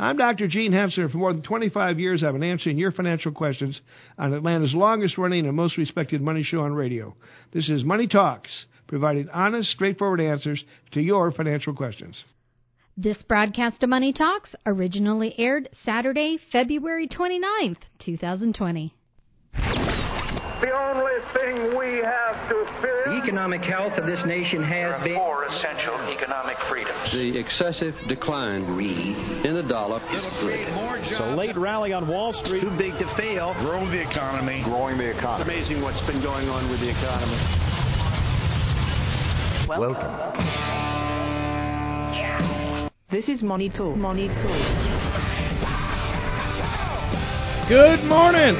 I'm Dr. Gene Henssler. For more than 25 years, I've been answering your financial questions on Atlanta's longest running and most respected money show on radio. This is Money Talks, providing honest, straightforward answers to your financial questions. This broadcast of Money Talks originally aired Saturday, February 29th, 2020. The only thing we have to fear. The economic health of this nation has there are been. four essential economic freedoms. The excessive decline in the dollar is good. So late rally on Wall Street. Too big to fail. Grow the economy. Growing the economy. It's amazing what's been going on with the economy. Welcome. Welcome. This is Money Talk. Money Talk. Good morning.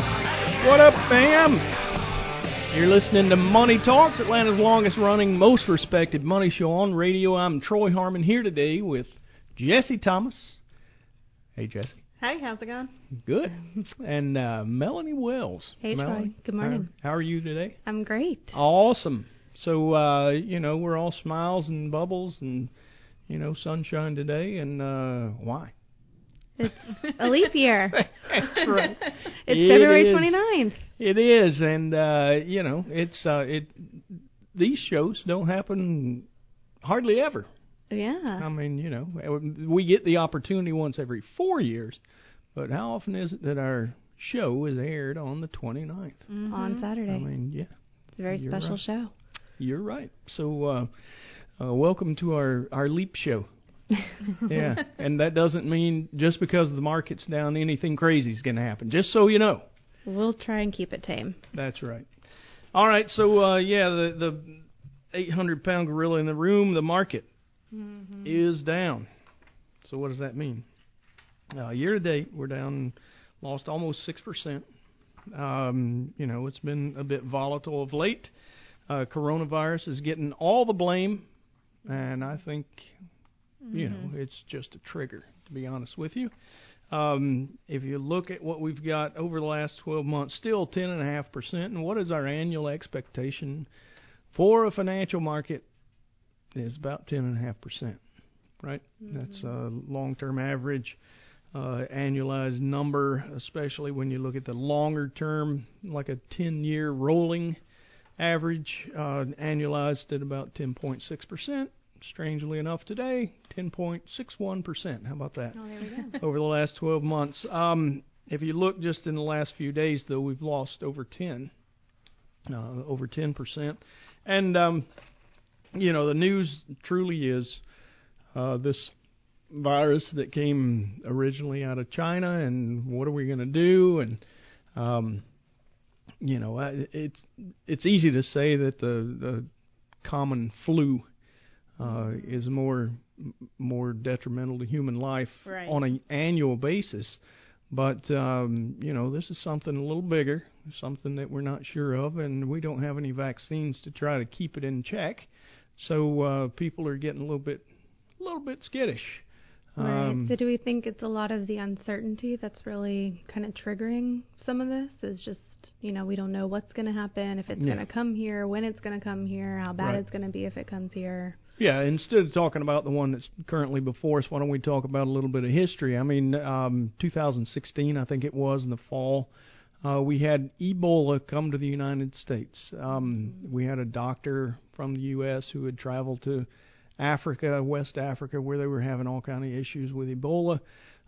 What up, fam? You're listening to Money Talks, Atlanta's longest running, most respected money show on radio. I'm Troy Harmon here today with Jessie Thomas. Hey, Jessie. Hey, how's it going? Good. And uh, Melanie Wells. Hey, Melanie, Troy. Good morning. How, how, are you today? I'm great. Awesome. So, uh, you know, we're all smiles and bubbles and, you know, sunshine today. And uh, why? It's a leap year. That's right. it's it February is. 29th. It is, and uh, you know, it's uh, it. These shows don't happen hardly ever. Yeah. I mean, you know, we get the opportunity once every four years, but how often is it that our show is aired on the 29th? Mm-hmm. On Saturday. I mean, yeah. It's a very You're special right. show. You're right. So, uh, uh, welcome to our our leap show. yeah, and that doesn't mean just because the market's down, anything crazy is going to happen. Just so you know. We'll try and keep it tame. That's right. All right, so uh, yeah, the the 800 pound gorilla in the room, the market mm-hmm. is down. So what does that mean? Uh, year to date, we're down, lost almost six percent. Um, you know, it's been a bit volatile of late. Uh, coronavirus is getting all the blame, and I think, mm-hmm. you know, it's just a trigger. To be honest with you. Um, if you look at what we've got over the last 12 months, still 10.5%. And what is our annual expectation for a financial market? Is about 10.5%, right? Mm-hmm. That's a long-term average uh, annualized number, especially when you look at the longer term, like a 10-year rolling average, uh, annualized at about 10.6% strangely enough today 10.61% how about that? Oh, there we go. over the last 12 months. Um, if you look just in the last few days though we've lost over 10 uh, over 10% and um, you know the news truly is uh, this virus that came originally out of China and what are we going to do? And um, you know it's it's easy to say that the the common flu uh, is more more detrimental to human life right. on an annual basis. But um, you know, this is something a little bigger, something that we're not sure of, and we don't have any vaccines to try to keep it in check. So uh, people are getting a little bit, a little bit skittish. Right. Um, so do we think it's a lot of the uncertainty that's really kind of triggering some of this? Is just you know we don't know what's going to happen, if it's Yeah. going to come here, when it's going to come here, how bad Right. it's going to be if it comes here. Yeah, instead of talking about the one that's currently before us, why don't we talk about a little bit of history? I mean, um, 2016, I think it was in the fall, uh, we had Ebola come to the United States. Um, we had a doctor from the U.S. who had traveled to Africa, West Africa, where they were having all kind of issues with Ebola.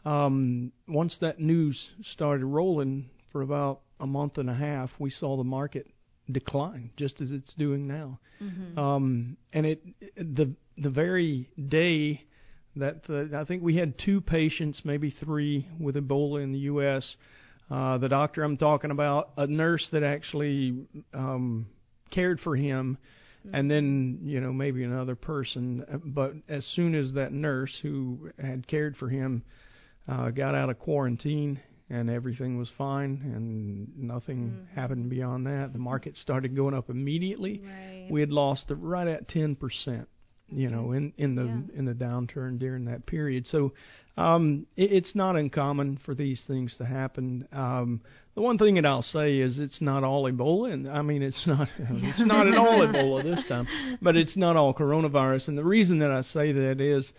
Um, once that news started rolling for about a month and a half, we saw the market decline, just as it's doing now. Mm-hmm. Um, and it the the very day that the, I think we had two patients, maybe three, with Ebola in the U.S. Uh, the doctor I'm talking about, a nurse that actually um, cared for him, and then you know maybe another person. But as soon as that nurse who had cared for him uh, got out of quarantine and everything was fine and nothing Mhm. happened beyond that, the market started going up immediately. Right. We had lost right at ten percent. You know, in in the Yeah. in the downturn during that period. So um, it, it's not uncommon for these things to happen. Um, the one thing that I'll say is it's not all Ebola, and I mean it's not it's not at all Ebola this time, but it's not all coronavirus. And the reason that I say that is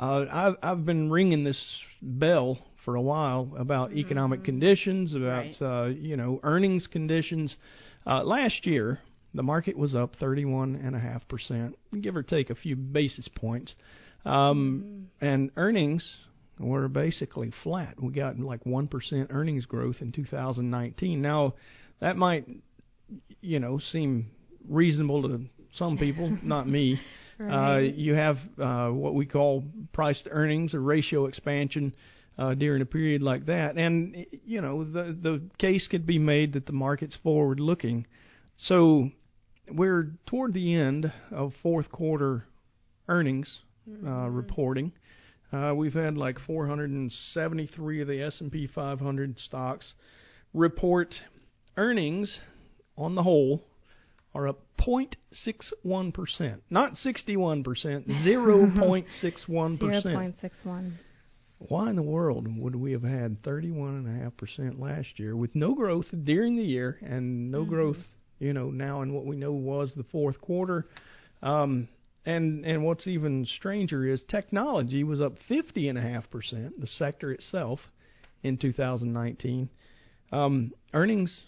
uh, I've I've been ringing this bell for a while about economic conditions, about Right. uh, you know earnings conditions. Uh, last year, the market was up 31.5 percent, give or take a few basis points, um, and earnings were basically flat. We got like one percent earnings growth in 2019. Now, that might you know seem reasonable to some people, not me. Uh, you have uh, what we call price to earnings or ratio expansion uh, during a period like that, and you know the the case could be made that the market's forward looking. So we're toward the end of fourth quarter earnings uh, reporting. Uh, we've had like 473 of the S&P 500 stocks report earnings on the whole are up 0.61%, not 61%, 0.61%. 0.61. Why in the world would we have had 31.5% last year with no growth during the year and no growth, you know, now in what we know was the fourth quarter? Um, and and what's even stranger is technology was up 50.5%, the sector itself, in 2019. Um, earnings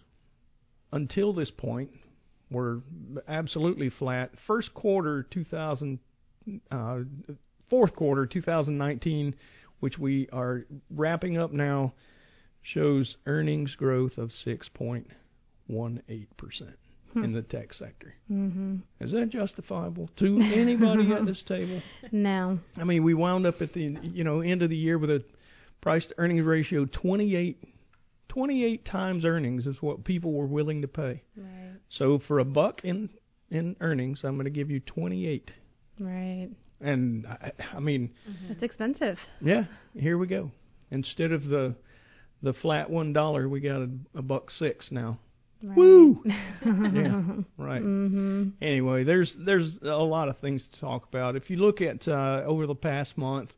until this point were absolutely flat. First quarter 2000, uh, fourth quarter 2019, which we are wrapping up now, shows earnings growth of 6.18 percent in the tech sector. hmm Is that justifiable to anybody at this table? No. I mean, we wound up at the you know end of the year with a price to earnings ratio 28, 28 times earnings is what people were willing to pay. Right. So for a buck in in earnings, I'm going to give you 28. Right. And I, I mean, It's expensive. yeah, here we go. Instead of the the flat one dollar, we got a, a buck six now. Right. Woo! yeah, right. hmm Anyway, there's there's a lot of things to talk about. If you look at uh, over the past month,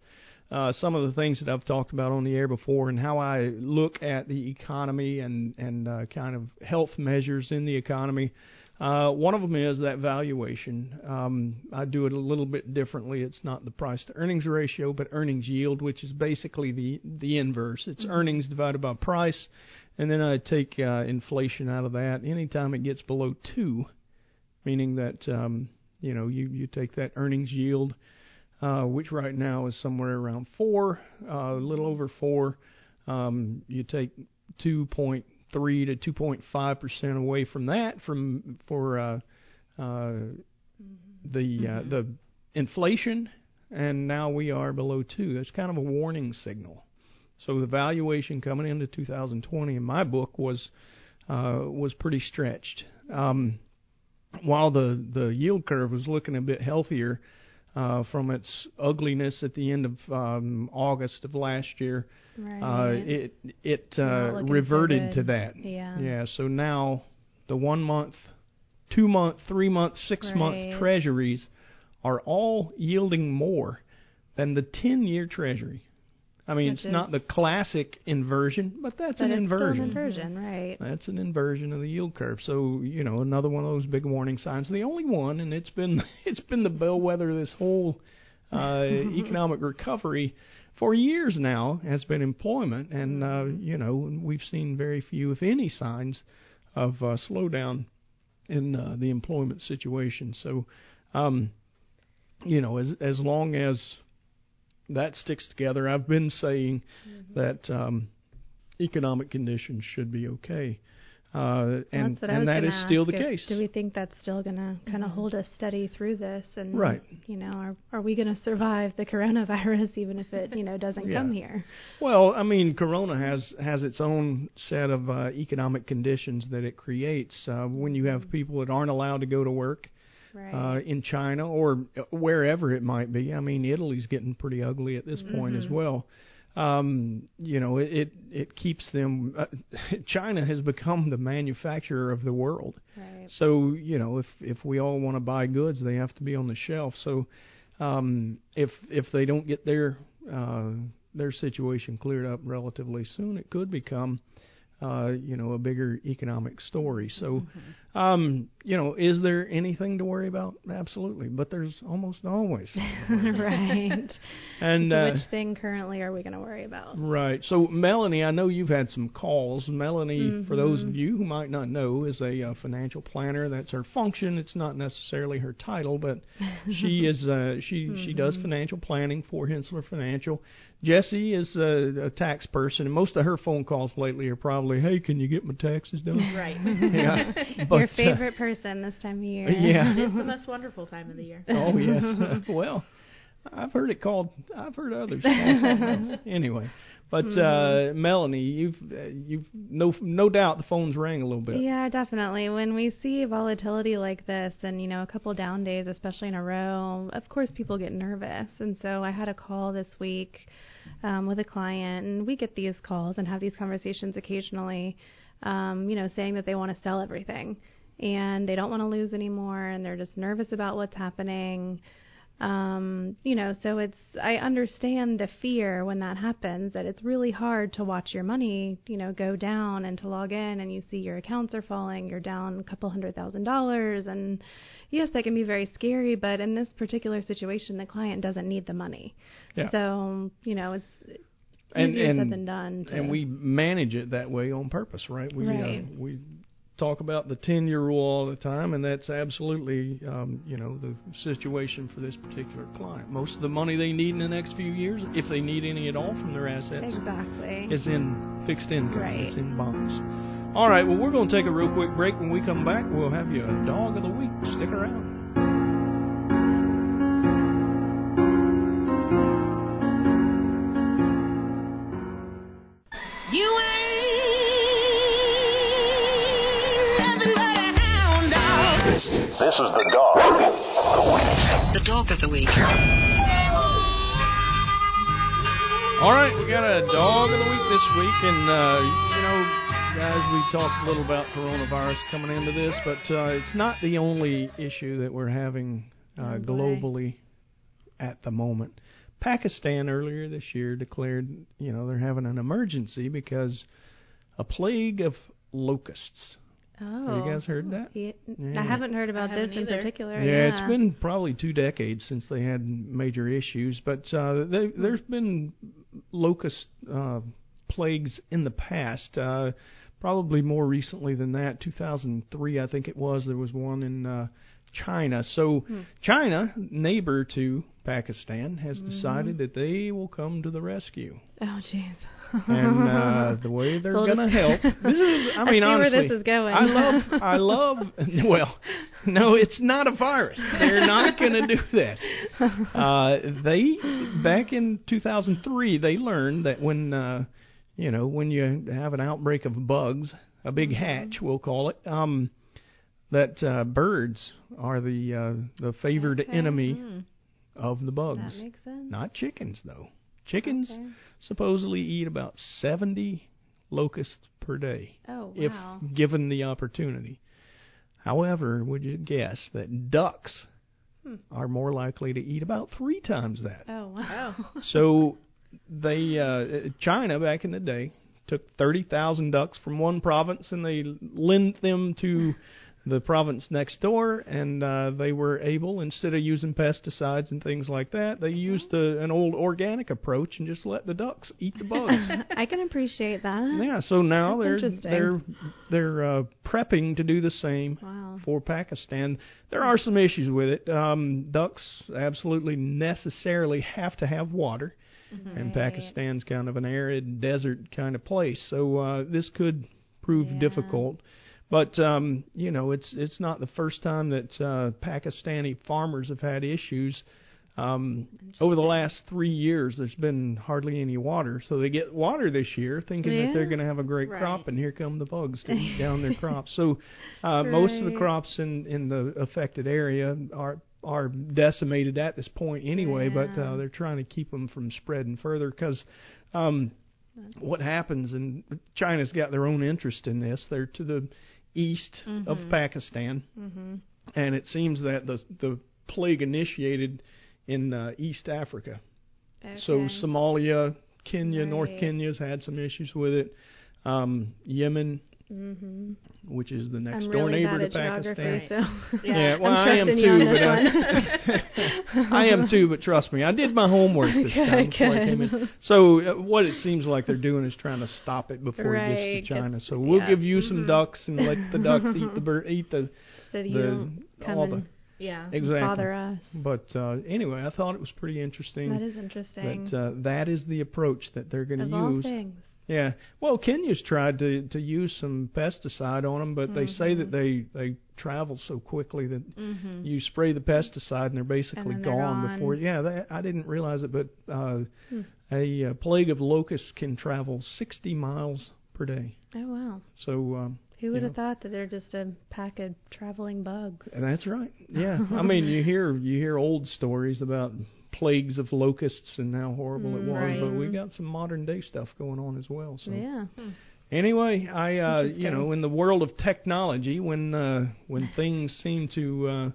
uh, some of the things that I've talked about on the air before, and how I look at the economy and and uh, kind of health measures in the economy. Uh, one of them is that valuation. Um, I do it a little bit differently. It's not the price to earnings ratio, but earnings yield, which is basically the the inverse. It's earnings divided by price, and then I take uh, inflation out of that. Anytime it gets below two, meaning that um, you know you you take that earnings yield, uh, which right now is somewhere around four, uh, a little over four. Um, you take 2.3 to 2.5 percent away from that from for uh, uh, the uh, the inflation, and now we are below two. That's kind of a warning signal. So the valuation coming into 2020 in my book was uh, was pretty stretched. Um, while the the yield curve was looking a bit healthier uh, from its ugliness at the end of um, August of last year, Right. uh, it it uh, looking so reverted to that. Yeah. Yeah. So now the one month, two month, three month, six Right. month treasuries are all yielding more than the ten year treasury. I mean, Which it's not the classic inversion, but that's But an inversion. still an inversion, right? That's an inversion of the yield curve. So you know, another one of those big warning signs. The only one, and it's been it's been the bellwether this whole uh, economic recovery for years now has been employment, and uh, you know we've seen very few, if any, signs of uh, slowdown in uh, the employment situation. So, um, you know, as as long as that sticks together, I've been saying that um, economic conditions should be okay, uh, and That's and was that gonna is still the if- case. Do we think that's still going to kind of hold us steady through this? And Right. You know, are are we going to survive the coronavirus even if it you know doesn't Yeah. come here? Well, I mean, Corona has has its own set of uh, economic conditions that it creates. Uh, when you have people that aren't allowed to go to work Right. uh, in China or wherever it might be. I mean, Italy's getting pretty ugly at this point as well. Um, you know, it it, it keeps them. Uh, China has become the manufacturer of the world. right. So you know, if if we all want to buy goods, they have to be on the shelf. So um, if if they don't get their uh, their situation cleared up relatively soon, it could become uh, you know a bigger economic story. So um, you know, is there anything to worry about? Absolutely, but there's almost always. right. And so uh, which thing currently are we going to worry about? Right. So, Melanie, I know you've had some calls. Melanie, mm-hmm. for those of you who might not know, is a uh, financial planner. That's her function. It's not necessarily her title, but she is uh, she mm-hmm. she does financial planning for Henssler Financial. Jessie is a, a tax person, and most of her phone calls lately are probably, "Hey, can you get my taxes done?" Right. yeah. But, Your favorite uh, person this time of year. Yeah. it's the most wonderful time of the year. Oh yes. well, I've heard it called. I've heard others called Anyway, but Mm-hmm. uh, Melanie, you've uh, you've no no doubt the phones rang a little bit. Yeah, definitely. When we see volatility like this, and you know, a couple down days, especially in a row, of course people get nervous. And so I had a call this week um, with a client, and we get these calls and have these conversations occasionally. Um, you know, saying that they want to sell everything and they don't want to lose anymore, and they're just nervous about what's happening. Um, you know, so it's I understand the fear when that happens that it's really hard to watch your money, you know, go down and to log in and you see your accounts are falling, you're down a couple hundred thousand dollars and yes, that can be very scary, but in this particular situation the client doesn't need the money. Yeah. So, you know, it's and, easier and, said than done. To, and we manage it that way on purpose, right? We right. Uh, we talk about the 10 year rule all the time, and that's absolutely, um, you know, the situation for this particular client. Most of the money they need in the next few years, if they need any at all from their assets, exactly. is in fixed income. Right. It's in bonds. All right, well, we're going to take a real quick break. When we come back, we'll have you a dog of the week. Stick around. This is the dog of the week. The dog of the week. All right, we got a dog of the week this week, and uh, you know, guys, we talked a little about coronavirus coming into this, but uh, it's not the only issue that we're having uh, Oh, globally at the moment. Pakistan earlier this year declared, you know, they're having an emergency because a plague of locusts. Oh. Have you guys heard that? Yeah. Yeah. I haven't heard about this haven't in either. particular. Yeah, it's been probably two decades since they had major issues, but uh, they, there's been locust uh, plagues in the past. Uh, probably more recently than that. 2003, I think it was. There was one in uh, China. So Hmm. China, neighbor to Pakistan, has Mm-hmm. decided that they will come to the rescue. Oh, jeez. And uh, the way they're So to help. This is, I mean, see honestly, where this is going. I love, I love. Well, no, it's not a virus. They're not going to do that. Uh, they back in 2003, they learned that when, uh, you know, when you have an outbreak of bugs, a big Mm-hmm. hatch, we'll call it, um, that uh, birds are the uh, the favored Okay. enemy Hmm. of the bugs. That makes sense. Not chickens, though. Chickens Okay. supposedly eat about 70 locusts per day Oh, if given the opportunity. However, would you guess that ducks Hmm. are more likely to eat about three times that? Oh, wow. So they uh, China back in the day took 30,000 ducks from one province and they lent them to the province next door and uh, they were able instead of using pesticides and things like that they used a, an old organic approach and just let the ducks eat the bugs I can appreciate that. yeah so now That's they're they're they're uh, prepping to do the same Wow. for Pakistan. There are some issues with it. Um, ducks absolutely necessarily have to have water, and Pakistan's kind of an arid desert kind of place, so uh, this could prove Yeah. difficult. But um, you know, it's it's not the first time that uh, Pakistani farmers have had issues. Um, over the last three years, there's been hardly any water, so they get water this year, thinking that they're going to have a great Right. crop, and here come the bugs to eat down their crops. So uh, most of the crops in in the affected area are are decimated at this point anyway, but uh, they're trying to keep them from spreading further because um, what happens, and China's got their own interest in this. They're to the east of Mhm. Pakistan, Mhm. and it seems that the the plague initiated in uh, East Africa. So Somalia, Kenya, North Right. Kenya's had some issues with it. Um, Yemen Mm-hmm. which is the next I'm door really neighbor bad to at Pakistan. so Yeah, well, I'm I am too, but I. I am too. But trust me, I did my homework this Good, time before I came in. So uh, what it seems like they're doing is trying to stop it before it gets to China. So we'll yeah. give you some Mhm. ducks and let the ducks eat the bird, eat the So the don't all the Yeah. exactly. bother us. But uh, anyway, I thought it was pretty interesting. That is interesting. That uh, that is the approach that they're going to of all use. Yeah. Well, Kenya's tried to to use some pesticide on them, but they say that they they travel so quickly that Mhm. you spray the pesticide and they're basically And they're gone, gone. before. Yeah, they, I didn't realize it, but uh, Hmm. a uh, plague of locusts can travel 60 miles per day. Oh wow. So um, Who would you have thought that they're just a pack of traveling bugs? And that's right. Yeah. I mean, you hear you hear old stories about plagues of locusts and how horrible it was, but we got some modern day stuff going on as well. So Yeah. anyway, I uh you know, in the world of technology when uh when things seem to uh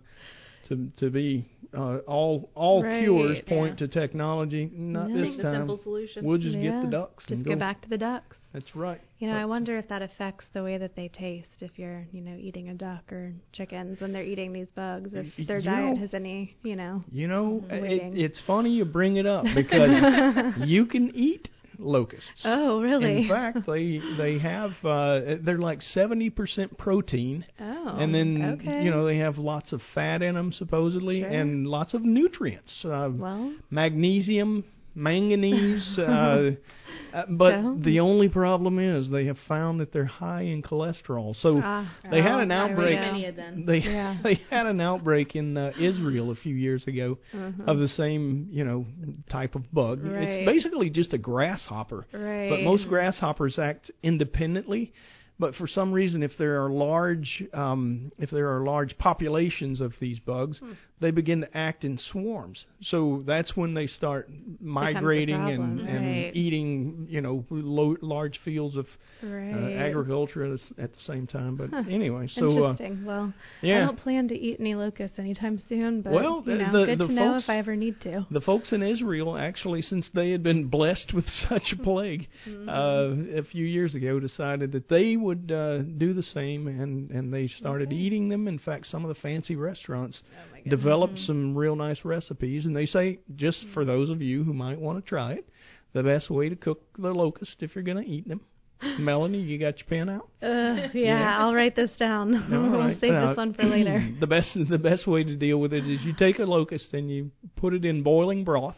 to to be uh all all Right, cures point yeah. to technology, not Yeah. this Think the time. simple solution. We'll just get the ducks Just and go back to the ducks. That's right. You know, I wonder if that affects the way that they taste if you're, you know, eating a duck or chickens when they're eating these bugs, if their you diet know- has any, you know. You know, it, it's funny you bring it up because you can eat locusts. Oh, really? In fact, they they have uh they're like 70% protein Oh. and then okay. you know they have lots of fat in them supposedly Sure. and lots of nutrients. Uh Well, magnesium, manganese uh uh, but So? the only problem is they have found that they're high in cholesterol. So ah, they had Oh, an outbreak. go. Many of them. They Yeah. they had an outbreak in uh, Israel a few years ago uh-huh. of the same you know type of bug. Right. It's basically just a grasshopper, right. but most grasshoppers act independently. But for some reason, if there are large um, if there are large populations of these bugs, Hmm. they begin to act in swarms. So that's when they start migrating and, and right. eating you know lo- large fields of right. uh, agriculture at, the at the same time. But Huh. anyway, so uh, Interesting. well, I don't plan to eat any locusts anytime soon, but Well, you know, the- good the to know folks- if I ever need to. The folks in Israel, actually, since they had been blessed with such a plague uh, a few years ago, decided that they would uh, do the same, and and they started eating them. In fact, some of the fancy restaurants developed some real nice recipes, and they say just for those of you who might want to try it, the best way to cook the locust if you're going to eat them. Melanie, you got your pen out? Uh, yeah, Yeah. I'll write this down. We'll right. save Uh, this one for later. the best the best way to deal with it is you take a locust and you put it in boiling broth.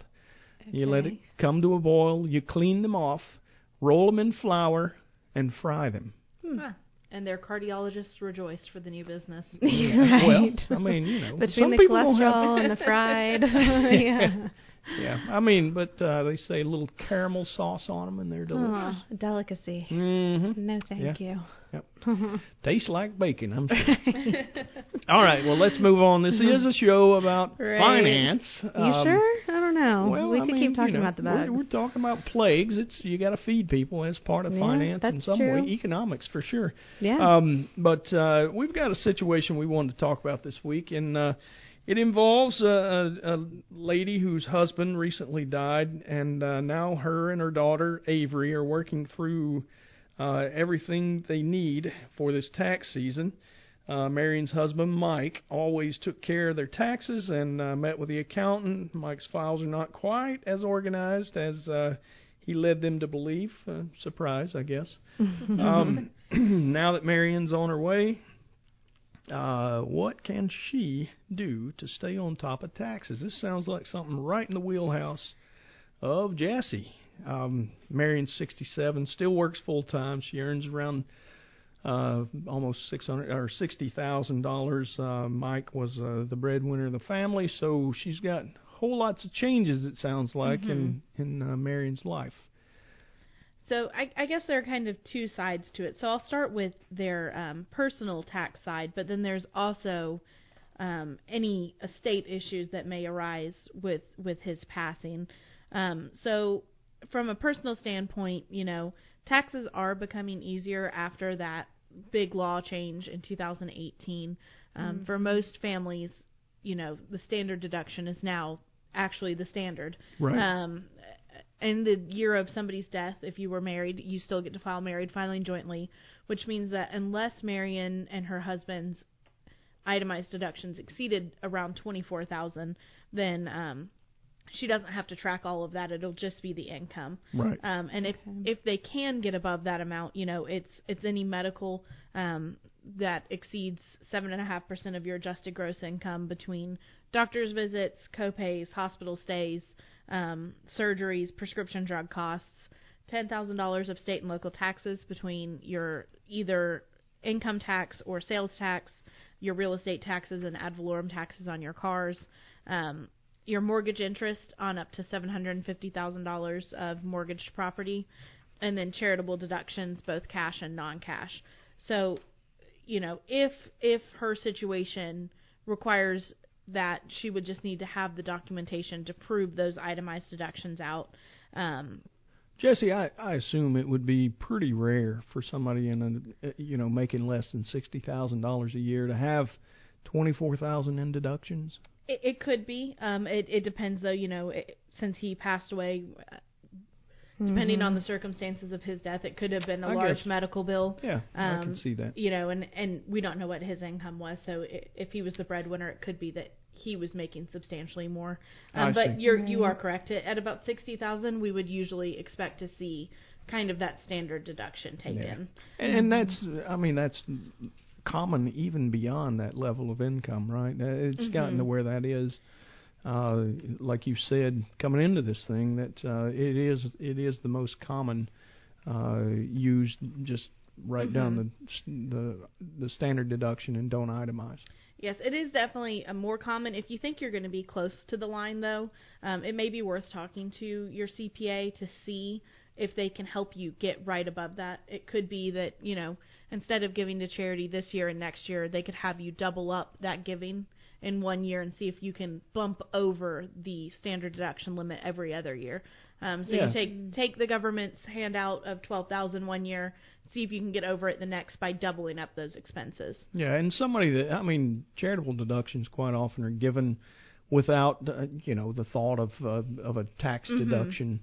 You let it come to a boil. You clean them off, roll them in flour, and fry them. Hmm. Huh. And their cardiologists rejoiced for the new business. right. Well, I mean, you know, Between some the people don't have- cholesterol and the fried. yeah. Yeah, I mean, but uh, they say a little caramel sauce on them, and they're delicious. Oh, delicacy. Mm-hmm. No, thank you. Yep. Tastes like bacon, I'm sure. All right, well, let's move on. This is a show about Right. finance. You Um, sure? I don't know. Well, we I could mean, keep talking you know, about the bugs. We're, we're talking about plagues. It's you got to feed people as part of Yeah, finance in some true. way, economics for sure. yeah. Um, but uh, we've got a situation we wanted to talk about this week, and uh, it involves a, a, a lady whose husband recently died, and uh, now her and her daughter Avery are working through uh, everything they need for this tax season. Uh, Marion's husband, Mike, always took care of their taxes and uh, met with the accountant. Mike's files are not quite as organized as uh, he led them to believe. Uh, surprise, I guess. um, now that Marion's on her way, uh, what can she do to stay on top of taxes? This sounds like something right in the wheelhouse of Jessie. Um, Marion's 67, still works full time. She earns around uh, almost 600 or 60 thousand dollars. Uh, Mike was uh, the breadwinner of the family, so she's got whole lots of changes. It sounds like in in uh, Marion's life. So I, I guess there are kind of two sides to it. So I'll start with their um, personal tax side, but then there's also um, any estate issues that may arise with with his passing. Um, so from a personal standpoint, you know, taxes are becoming easier after that big law change in 2018. Um, For most families, you know, the standard deduction is now actually the standard. Right. Um, in the year of somebody's death, if you were married, you still get to file married filing jointly, which means that unless Marion and her husband's itemized deductions exceeded around twenty four thousand, then um, she doesn't have to track all of that. It'll just be the income. Right. Um, and if if they can get above that amount, you know, it's it's any medical um, that exceeds seven and a half percent of your adjusted gross income between doctor's visits, copays, hospital stays, um, surgeries, prescription drug costs, ten thousand dollars of state and local taxes between your either income tax or sales tax, your real estate taxes and ad valorem taxes on your cars. Um, your mortgage interest on up to $750,000 of mortgaged property, and then charitable deductions, both cash and non-cash. So, you know, if if her situation requires that she would just need to have the documentation to prove those itemized deductions out. Um, Jessie, I, I assume it would be pretty rare for somebody in a you know making less than sixty thousand dollars a year to have twenty four thousand in deductions. It, it could be. Um, it, it depends, though. You know, it, since he passed away, depending Mhm. on the circumstances of his death, it could have been a I large guess- medical bill. Yeah, I Um, can see that. You know, and and we don't know what his income was, so i if he was the breadwinner, it could be that he was making substantially more. Um, but see. you're you are correct. At, at about sixty thousand, we would usually expect to see kind of that standard deduction taken. And, and that's, I mean, that's common even beyond that level of income, right? Uh, It's gotten to Mhm. where that is, uh, like you said, coming into this thing, that uh, it is it is the most common uh, used. Just write down the the the standard deduction and don't itemize. Yes, it is definitely a more common. If you think you're going to be close to the line, though, um, it may be worth talking to your CPA to see if they can help you get right above that. It could be that you know instead of giving to charity this year and next year, they could have you double up that giving in one year and see if you can bump over the standard deduction limit every other year. Um, so Yeah. you take take the government's handout of twelve thousand one year, see if you can get over it the next by doubling up those expenses. Yeah, and somebody that I mean, charitable deductions quite often are given without uh, you know the thought of uh, of a tax Mhm. deduction.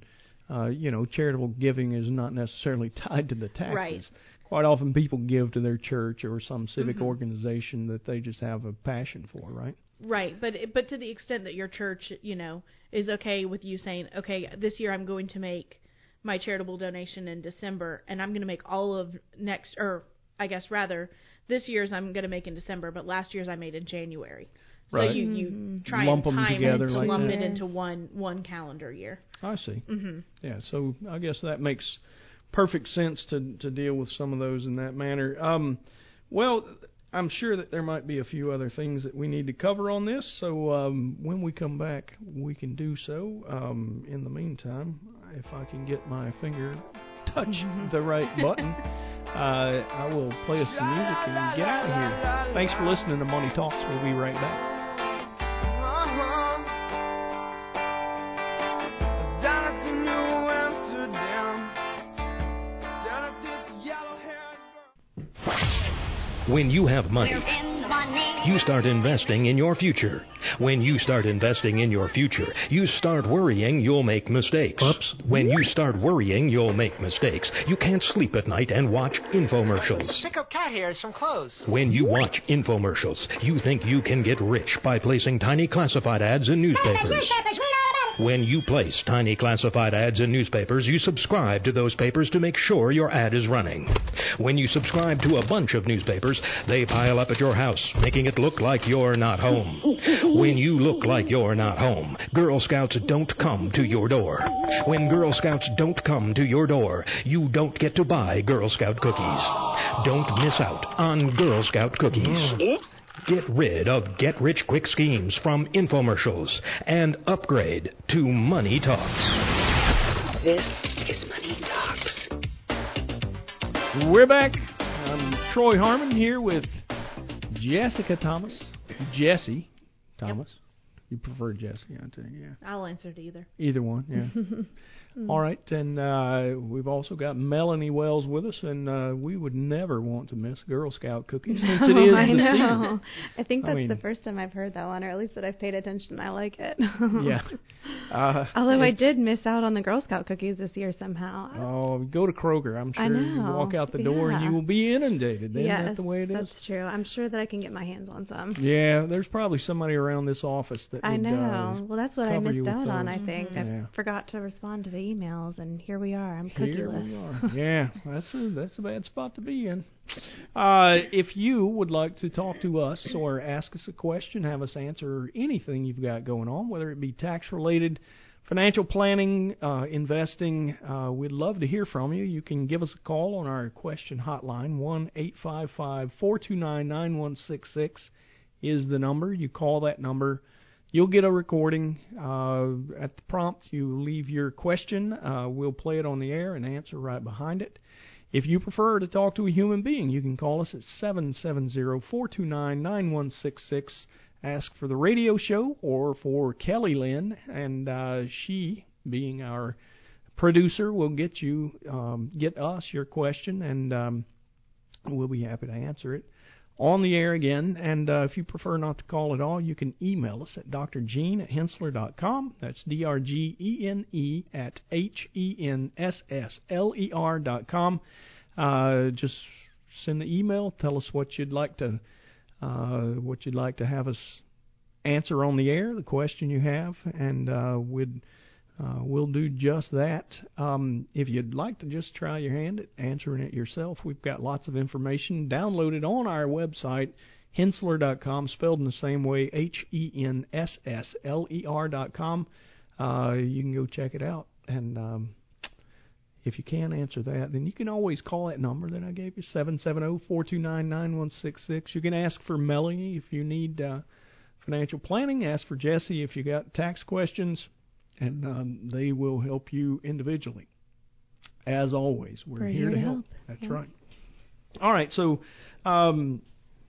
Uh, you know, charitable giving is not necessarily tied to the taxes. Right. Quite often, people give to their church or some civic Mhm. organization that they just have a passion for, right? Right, but but to the extent that your church, you know, is okay with you saying, okay, this year I'm going to make my charitable donation in December, and I'm going to make all of next, or I guess rather, this year's I'm going to make in December, but last year's I made in January. So Right. you you Mhm. try Lump 'em and time together it to like lump that. it into one one calendar year. I see. hmm Yeah, so I guess that makes perfect sense to to deal with some of those in that manner. Um, well, I'm sure that there might be a few other things that we need to cover on this. So um, when we come back, we can do so. Um, in the meantime, if I can get my finger touch the right button, uh, I will play us some music and get out of here. Thanks for listening to Money Talks. We'll be right back. When you have money, you start investing in your future. When you start investing in your future, you start worrying you'll make mistakes. Oops. When you start worrying you'll make mistakes, you can't sleep at night and watch infomercials. Pick up cat hairs from clothes. When you watch infomercials, you think you can get rich by placing tiny classified ads in newspapers. When you place tiny classified ads in newspapers, you subscribe to those papers to make sure your ad is running. When you subscribe to a bunch of newspapers, they pile up at your house, making it look like you're not home. When you look like you're not home, Girl Scouts don't come to your door. When Girl Scouts don't come to your door, you don't get to buy Girl Scout cookies. Don't miss out on Girl Scout cookies. Get rid of get rich quick schemes from infomercials and upgrade to Money Talks. This is Money Talks. We're back. I'm Troy Harmon here with Jessica Thomas, Jessie Thomas, You prefer Jesse, I you. Yeah. I'll answer to either. Either one, yeah. All right, and uh, we've also got Melanie Wells with us, and uh, we would never want to miss Girl Scout cookies since it is I the know. season. I think I that's mean- the first time I've heard that one, or at least that I've paid attention. I like it. Yeah. Uh, Although I did miss out on the Girl Scout cookies this year somehow. Oh, go to Kroger. I'm sure I you walk out the door and you will be inundated. Isn't yes, that the way it is? that's true. I'm sure that I can get my hands on some. Yeah, there's probably somebody around this office that I know. Well, that's what I missed out on. I think Yeah. I forgot to respond to the emails, and here we are. I'm cookieless. yeah, that's a that's a bad spot to be in. Uh, if you would like to talk to us or ask us a question, have us answer anything you've got going on, whether it be tax related, financial planning, uh, investing, uh, we'd love to hear from you. You can give us a call on our question hotline one eight five five four two nine nine one six six is the number. You call that number. You'll get a recording. Uh, at the prompt, you leave your question. Uh, we'll play it on the air and answer right behind it. If you prefer to talk to a human being, you can call us at 770-429-9166. Ask for the radio show or for Kelly Lynn, and uh, she, being our producer, will get you um, get us your question, and um, we'll be happy to answer it on the air again. And uh, if you prefer not to call at all, you can email us at drgene at henssler.com. That's D R G E N E at H E N S S L E R dot com. Uh, just send the email. Tell us what you'd like to uh, what you'd like to have us answer on the air, the question you have, and uh, we'd uh, we'll do just that. Um, if you'd like to just try your hand at answering it yourself, we've got lots of information downloaded on our website, henssler.com, spelled in the same way, H E N S S L E R.com. Uh, you can go check it out. And um, if you can't answer that, then you can always call that number that I gave you, 770-429-9166. You can ask for Melanie if you need uh, financial planning. Ask for Jessie if you got tax questions, and um, they will help you individually. As always, we're, We're here, to help. That's Yeah. right. All right, so um,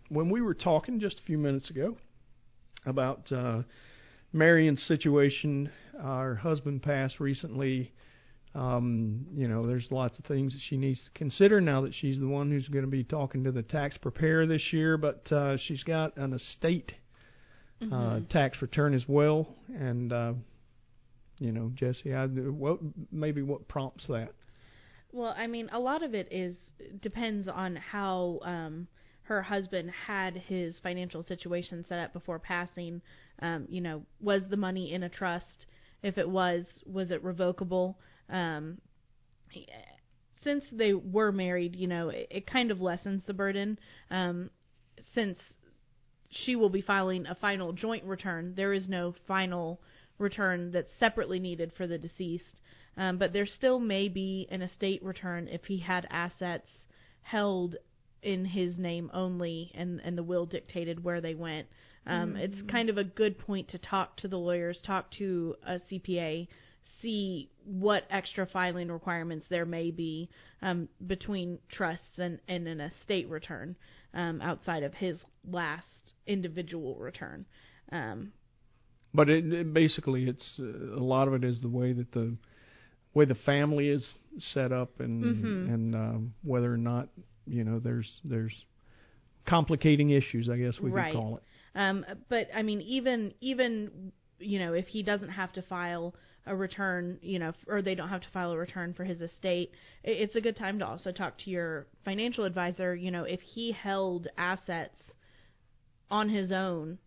when we were talking just a few minutes ago about uh, Marion's situation, our husband passed recently. Um, you know, there's lots of things that she needs to consider now that she's the one who's going to be talking to the tax preparer this year. But uh, she's got an estate uh, Mhm. tax return as well, and uh, you know, Jessie, what maybe what prompts that? Well, I mean, a lot of it is depends on how um, her husband had his financial situation set up before passing. Um, you know, was the money in a trust? If it was, was it revocable? Um, since they were married, you know, it, it kind of lessens the burden. Um, since she will be filing a final joint return, there is no final return that's separately needed for the deceased. Um, but there still may be an estate return if he had assets held in his name only and, and the will dictated where they went. Um, It's Mhm. kind of a good point to talk to the lawyers, talk to a CPA, see what extra filing requirements there may be um, between trusts and, and an estate return um, outside of his last individual return. Um, But it, it basically, it's uh, a lot of it is the way that the way the family is set up, and Mhm. and um, whether or not you know there's there's complicating issues, I guess we right. could call it. Um, but I mean, even even you know, if he doesn't have to file a return, you know, or they don't have to file a return for his estate, it's a good time to also talk to your financial advisor. You know, if he held assets on his own,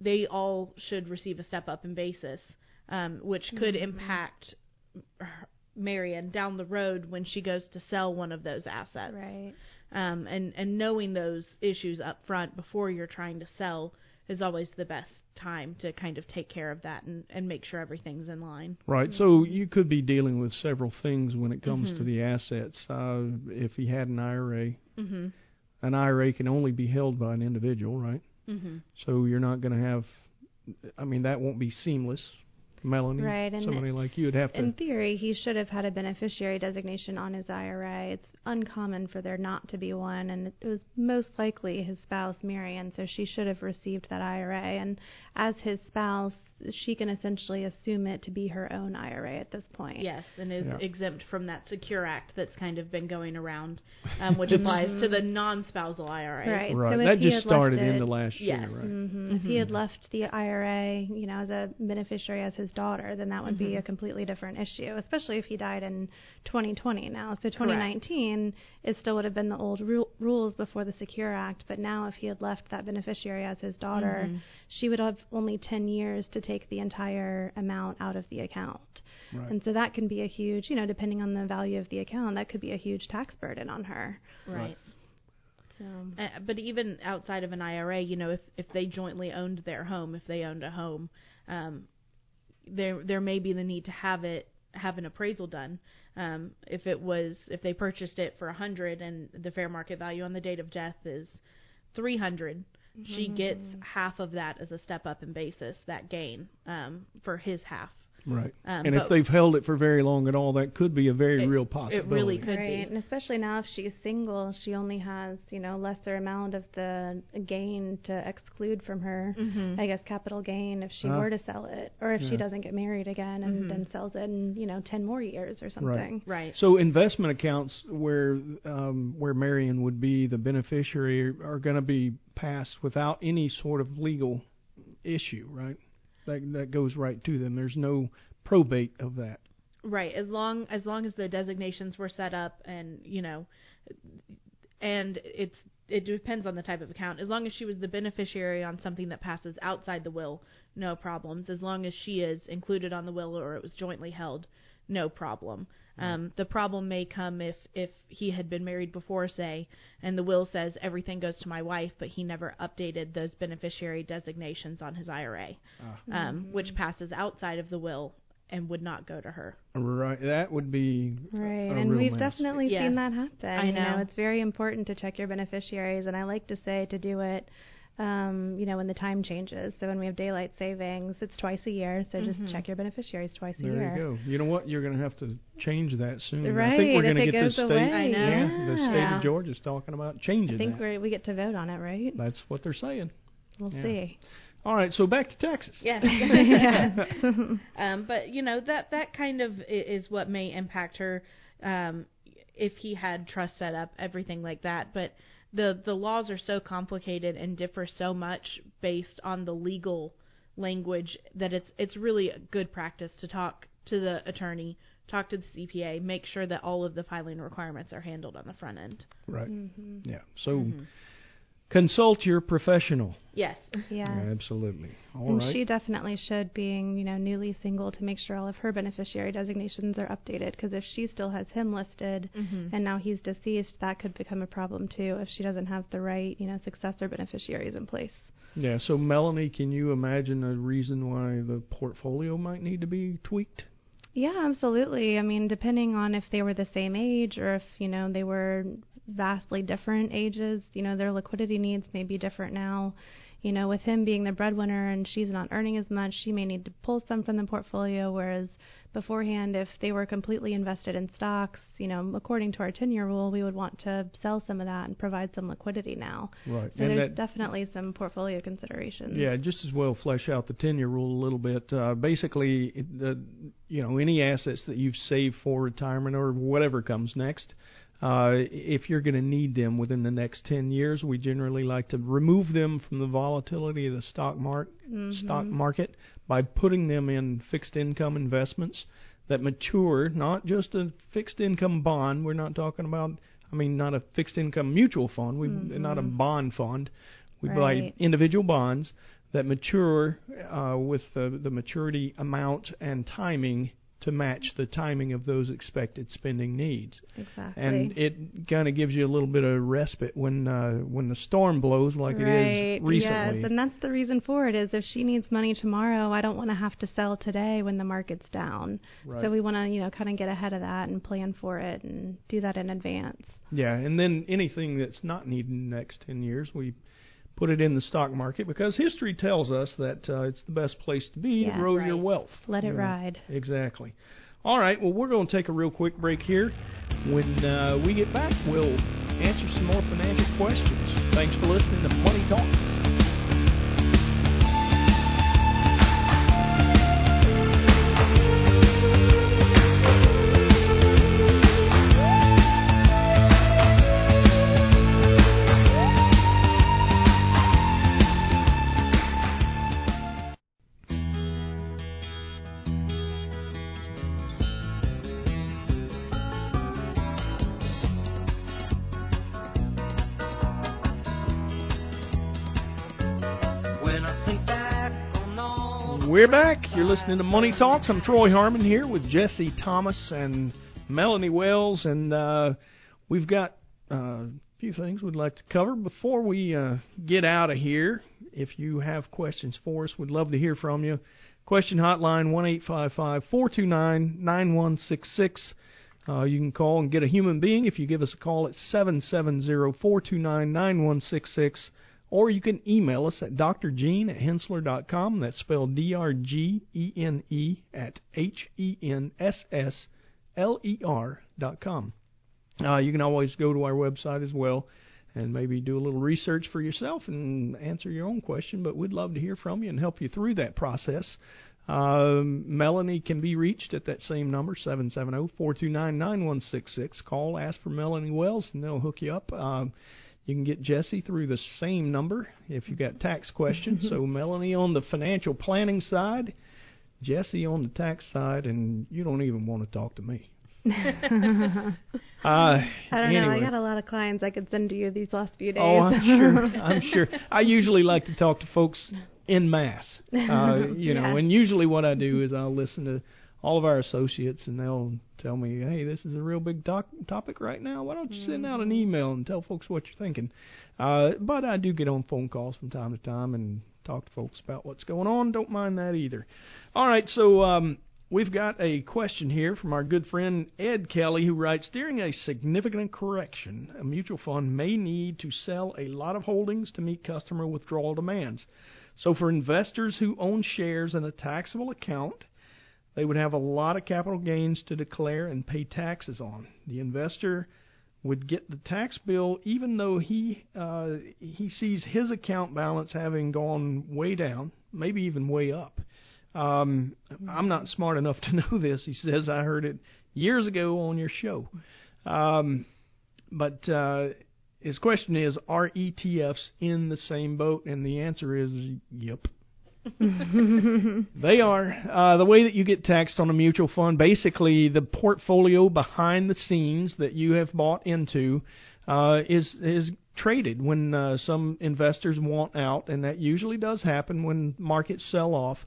they all should receive a step up in basis, um, which could Mhm. impact her- Marion down the road when she goes to sell one of those assets Right. um, and and knowing those issues up front before you're trying to sell is always the best time to kind of take care of that and and make sure everything's in line. Right. So you could be dealing with several things when it comes to Mhm. the assets. Uh, if he had an IRA, Mhm. an IRA can only be held by an individual, right? Mhm. So you're not going to have. I mean, that won't be seamless. Melanie. Right, and somebody like you would have to. In theory, he should have had a beneficiary designation on his IRA. It's uncommon for there not to be one, and it was most likely his spouse, Marion, so she should have received that IRA. And as his spouse, she can essentially assume it to be her own IRA at this point. Yes, and is Yeah. exempt from that Secure Act that's kind of been going around, um, which applies to the non-spousal IRA. Right. Right. So if that he just had started left it, into last Yes. year, right? hmm If he had left the IRA, you know, as a beneficiary as his daughter, then that would be Mhm. a completely different issue, especially if he died in 2020 now. So 2019 it still would have been the old ru- rules before the Secure Act, but now if he had left that beneficiary as his daughter, Mhm. she would have only 10 years to take the entire amount out of the account. Right. And so that can be a huge, you know, depending on the value of the account, that could be a huge tax burden on her. Right. So, Uh, but even outside of an IRA, you know, if if they jointly owned their home, if they owned a home, um, there there may be the need to have it have an appraisal done. Um, if it was if they purchased it for a hundred and the fair market value on the date of death is three she gets half of that as a step up in basis, that gain um, for his half. Right. Um, and if they've held it for very long at all, that could be a very It- real possibility. it really could right. be. And especially now if she's single, she only has, you know, lesser amount of the gain to exclude from her, Mhm. I guess, capital gain if she Ah. were to sell it. Or if Yeah. she doesn't get married again and Mhm. then sells it in, you know, 10 more years or something. Right. So investment accounts where um, where Marion would be the beneficiary are going to be passed without any sort of legal issue, right? That that goes right to them. There's no probate of that. Right, as long as long as the designations were set up and you know, and it's it depends on the type of account. As long as she was the beneficiary on something that passes outside the will, no problems. As long as she is included on the will or it was jointly held, no problem. Um, the problem may come if if he had been married before, say, and the will says everything goes to my wife, but he never updated those beneficiary designations on his IRA, um, which passes outside of the will and would not go to her. Right. That would be Right, a and real we've mess. definitely Yes. seen that happen. I You know, know. it's very important to check your beneficiaries, and I like to say to do it, um, you know, when the time changes. So when we have daylight savings, it's twice a year. So just Mhm. check your beneficiaries twice a year. There year. you go. You know what? You're going to have to change that soon. I think we're going to get the state. away, I know. Yeah, the state yeah. of Georgia's talking about changing I think that. we we get to vote on it, right? That's what they're saying. We'll Yeah. see. All right, so back to Texas. Yes. Yeah. um, but you know that that kind of is what may impact her um, if he had trust set up, everything like that. But the the laws are so complicated and differ so much based on the legal language that it's it's really a good practice to talk to the attorney, talk to the CPA, make sure that all of the filing requirements are handled on the front end. Right. Mhm. Yeah. So Mhm. Consult your professional. Yes. Yeah. absolutely. All and right. she definitely should, being you know newly single, to make sure all of her beneficiary designations are updated. Because if she still has him listed, Mhm. and now he's deceased, that could become a problem too if she doesn't have the right you know successor beneficiaries in place. Yeah. So Melanie, can you imagine a reason why the portfolio might need to be tweaked? Yeah, absolutely. I mean, depending on if they were the same age or if, you know, they were vastly different ages, you know, their liquidity needs may be different now. You know, with him being the breadwinner and she's not earning as much, she may need to pull some from the portfolio, whereas beforehand, if they were completely invested in stocks, you know, according to our 10 year rule, we would want to sell some of that and provide some liquidity now. Right. So and there's that, definitely some portfolio considerations. yeah, just as well flesh out the ten-year rule a little bit. Uh, basically, the you know any assets that you've saved for retirement or whatever comes next. Uh, if you're going to need them within the next 10 years, we generally like to remove them from the volatility of the stock market stock Mhm. market by putting them in fixed income investments that mature, not just a fixed income bond. We're not talking about, I mean, not a fixed income mutual fund. We not a bond fund. We buy individual bonds that mature uh, with the, the maturity amount and timing to match the timing of those expected spending needs. Exactly. And it kind of gives you a little bit of respite when uh, when the storm blows like right. it is recently. Yes, and that's the reason for it is if she needs money tomorrow, I don't want to have to sell today when the market's down. Right. So we want to, you know, kind of get ahead of that and plan for it and do that in advance. Yeah, and then anything that's not needed in the next 10 years, we put it in the stock market because history tells us that uh, it's the best place to be Yeah. to grow Right. your wealth. Let it You know, ride. Exactly. All right. Well, we're going to take a real quick break here. When uh, we get back, we'll answer some more financial questions. Thanks for listening to Money Talks. Back. You're listening to Money Talks. I'm Troy Harmon here with Jessie Thomas and Melanie Wells, and uh, we've got uh, a few things we'd like to cover before we uh, get out of here. If you have questions for us, we'd love to hear from you. Question hotline one eight five five four two nine nine one six six. Uh, you can call and get a human being if you give us a call at seven seven zero four two nine nine one six six. Or you can email us at drgene at henssler.com. That's spelled D R G E N E at H E N S S L E R dot com. Uh, you can always go to our website as well and maybe do a little research for yourself and answer your own question. But we'd love to hear from you and help you through that process. Um, Melanie can be reached at that same number, 770-429-9166. Call, ask for Melanie Wells, and they'll hook you up. Um, you can get Jessie through the same number if you've got tax questions. so Melanie on the financial planning side, Jessie on the tax side, and you don't even want to talk to me. Uh, I don't know. I got a lot of clients I could send to you these last few days. Oh, I'm sure. I'm sure. I usually like to talk to folks in mass. Uh, you know, and usually what I do is I'll listen to all of our associates and they'll tell me, "Hey, this is a real big doc- topic right now. Why don't you send out an email and tell folks what you're thinking?" Uh, but I do get on phone calls from time to time and talk to folks about what's going on. Don't mind that either. All right, so um, we've got a question here from our good friend Ed Kelly, who writes During a significant correction, a mutual fund may need to sell a lot of holdings to meet customer withdrawal demands. So, for investors who own shares in a taxable account, they would have a lot of capital gains to declare and pay taxes on. The investor would get the tax bill even though he uh, he sees his account balance having gone way down, maybe even way up. Um, I'm not smart enough to know this. He says I heard it years ago on your show. Um, but uh, his question is, are ETFs in the same boat? And the answer is, yep. They are. Uh, the way that you get taxed on a mutual fund, basically the portfolio behind the scenes that you have bought into, uh, is is traded when uh, some investors want out, and that usually does happen when markets sell off.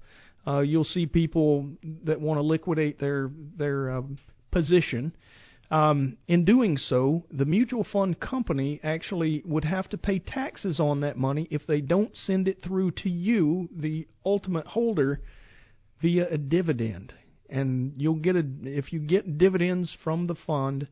Uh, you'll see people that want to liquidate their their um, position. Um, in doing so, the mutual fund company actually would have to pay taxes on that money if they don't send it through to you, the ultimate holder, via a dividend. And you'll get a if you get dividends from the fund,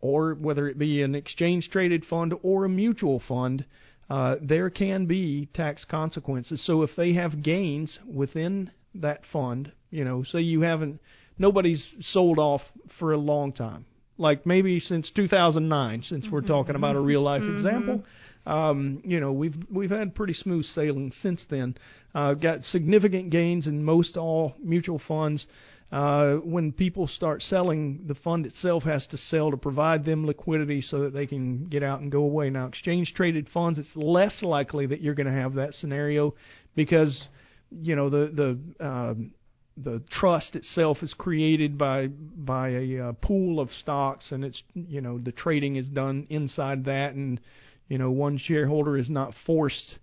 or whether it be an exchange traded fund or a mutual fund, uh, there can be tax consequences. So if they have gains within that fund, you know, say you haven't, nobody's sold off for a long time, like maybe since 2009, since we're talking about a real life Mhm. example. Um, you know, we've we've had pretty smooth sailing since then. Uh, got significant gains in most all mutual funds. Uh, when people start selling, the fund itself has to sell to provide them liquidity so that they can get out and go away. Now, exchange traded funds, it's less likely that you're going to have that scenario because you know the the um, the trust itself is created by by a uh, pool of stocks, and it's you know the trading is done inside that, and you know one shareholder is not forced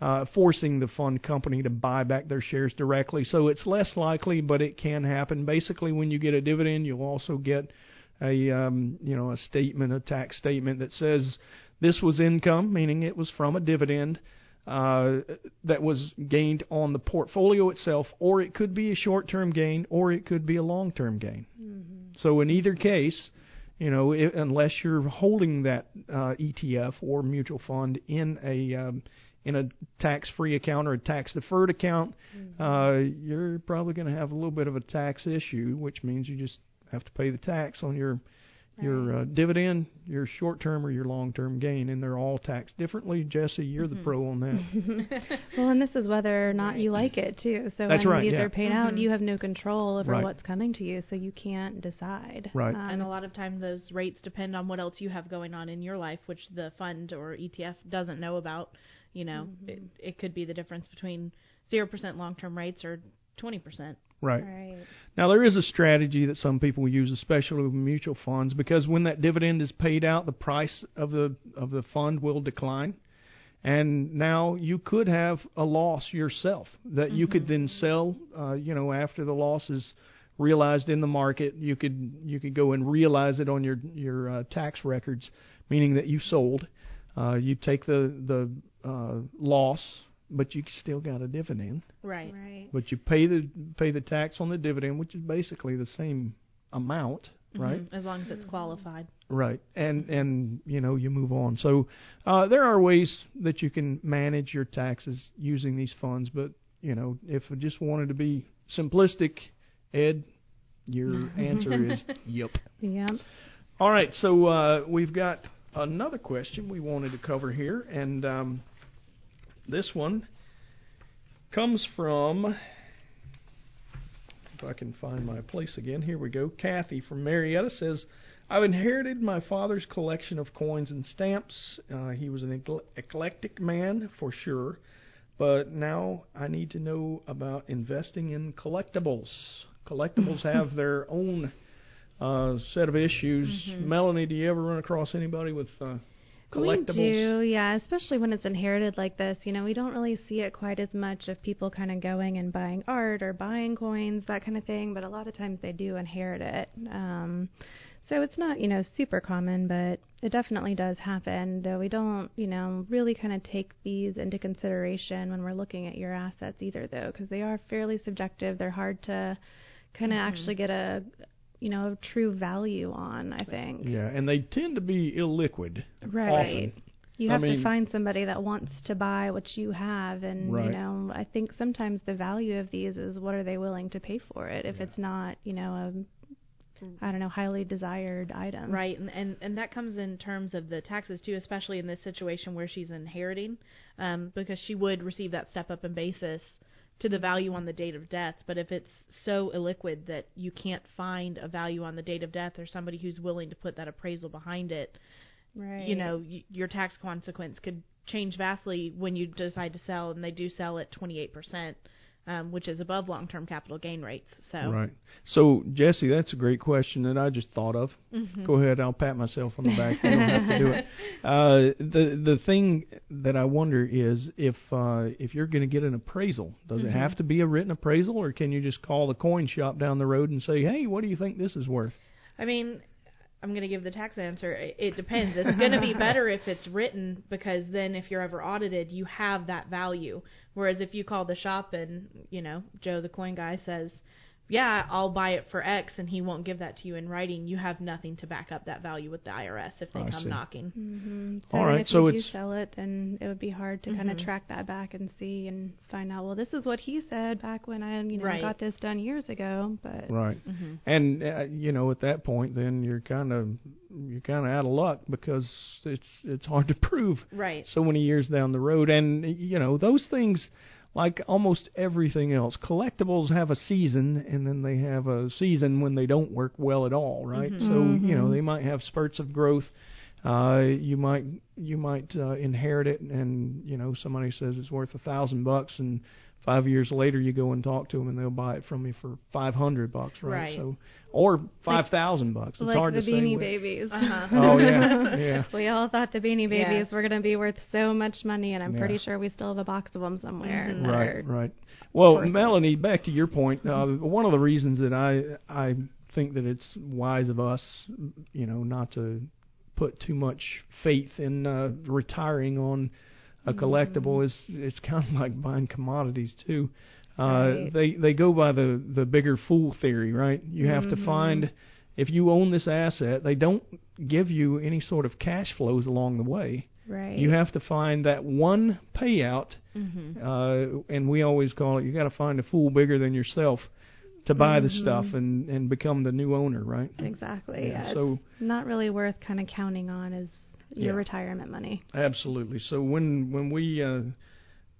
uh, forcing the fund company to buy back their shares directly. So it's less likely, but it can happen. Basically, when you get a dividend, you'll also get a um, you know a statement, a tax statement that says this was income, meaning it was from a dividend uh, that was gained on the portfolio itself, or it could be a short-term gain, or it could be a long-term gain. So in either case, you know, i unless you're holding that uh, ETF or mutual fund in a um, in a tax-free account or a tax-deferred account, Mm-hmm. uh, you're probably going to have a little bit of a tax issue, which means you just have to pay the tax on your your uh, dividend, your short-term or your long-term gain, and they're all taxed differently. Jessie, you're Mm-hmm. the pro on that. well, and this is whether or not you like it too. So That's when right, these yeah. are paid out, you have no control over Right. what's coming to you, so you can't decide. Right. Um, and a lot of times those rates depend on what else you have going on in your life, which the fund or ETF doesn't know about. You know, it, it could be the difference between zero percent long-term rates or twenty percent. Right. Right. Now there is a strategy that some people use, especially with mutual funds, because when that dividend is paid out, the price of the of the fund will decline, and now you could have a loss yourself that you could then sell. Uh, you know, after the loss is realized in the market, you could you could go and realize it on your your uh, tax records, meaning that you sold. Uh, you take the the uh, loss, but you still got a dividend Right. Right. but you pay the pay the tax on the dividend, which is basically the same amount, right? Mhm, As long as it's qualified. Right, and and you know you move on. So uh, there are ways that you can manage your taxes using these funds, but you know if I just wanted to be simplistic, Ed, your answer is yep. Yeah. All right, so uh, we've got another question we wanted to cover here, and um, this one comes from. If I can find my place again, here we go. Kathy from Marietta says, "I've inherited my father's collection of coins and stamps. Uh, he was an eclectic man for sure, but now I need to know about investing in collectibles. Collectibles have their own." Uh, set of issues. Mhm. Melanie, do you ever run across anybody with uh, collectibles? We do, yeah, especially when it's inherited like this. You know, we don't really see it quite as much of people kind of going and buying art or buying coins, that kind of thing, but a lot of times they do inherit it. Um, so it's not, you know, super common, but it definitely does happen. Though we don't, you know, really kind of take these into consideration when we're looking at your assets either, though, because they are fairly subjective. They're hard to kind of Mhm. actually get a, you know, true value on. I think. Yeah, and they tend to be illiquid. Right. Often. You I have mean- to find somebody that wants to buy what you have, and Right. you know, I think sometimes the value of these is what are they willing to pay for it if it's not, you know, a I don't know, highly desired item. Right, and, and and that comes in terms of the taxes too, especially in this situation where she's inheriting, um, because she would receive that step up in basis to the value on the date of death. But if it's so illiquid that you can't find a value on the date of death or somebody who's willing to put that appraisal behind it, Right. you know, y- your tax consequence could change vastly when you decide to sell, and they do sell at 28%, um, which is above long-term capital gain rates. So Right. So Jessie, that's a great question that I just thought of. Mhm. Go ahead, I'll pat myself on the back. You don't have to do it. Uh, the the thing that I wonder is if uh, if you're going to get an appraisal, does it Mhm. have to be a written appraisal, or can you just call the coin shop down the road and say, "Hey, what do you think this is worth?" I mean, I'm going to give the tax answer. It, it depends. It's going to be better if it's written because then if you're ever audited, you have that value. Whereas if you call the shop and, you know, Joe the coin guy says, "Yeah, I'll buy it for X," and he won't give that to you in writing, you have nothing to back up that value with the IRS if they I come see. knocking. hmm So All then right, if so you do sell it, then it would be hard to kind of track that back and see and find out. Well, this is what he said back when I, you know, Right. got this done years ago. But Right. Mhm. And uh, you know, at that point, then you're kind of you're kind of out of luck because it's it's hard to prove Right. so many years down the road. And you know, those things, like almost everything else, collectibles have a season, and then they have a season when they don't work well at all, right? Mhm. So you know, Mhm. they might have spurts of growth. Uh, you might you might uh, inherit it, and you know somebody says it's worth a thousand bucks, and five years later you go and talk to them, and they'll buy it from you for five hundred bucks, right? Right. So or five thousand bucks. It's like hard the to say. Beanie which. Babies. Uh-huh. Oh, yeah, yeah. we all thought the Beanie Babies Yes. were going to be worth so much money, and I'm pretty sure we still have a box of them somewhere. Mhm. Right, right. Well, worthless. Melanie, back to your point. Uh, one of the reasons that I I think that it's wise of us, you know, not to put too much faith in uh, retiring on a collectible is it's kind of like buying commodities too. Uh, Right. They they go by the the bigger fool theory, right? You have to Mhm. find if you own this asset, they don't give you any sort of cash flows along the way. Right. You have to find that one payout, Mhm. uh, and we always call it you got to find a fool bigger than yourself to buy the Mhm. stuff and and become the new owner, right? Exactly. Yeah, Yeah. so- not really worth kind of counting on as your Yeah. retirement money. Absolutely. So when when we uh,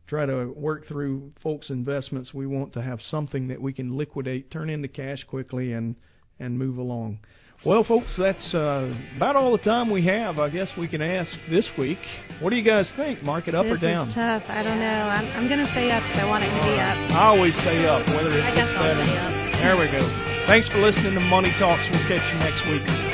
try to work through folks' investments, we want to have something that we can liquidate, turn into cash quickly, and and move along. Well, folks, that's uh, about all the time we have. I guess we can ask this week. What do you guys think? Mark it up this or down? is tough. I don't know. I'm, I'm going to say up 'cause I want it to be up. I always say up, whether it's I guess I'll better. up. There we go. Thanks for listening to Money Talks. We'll catch you next week.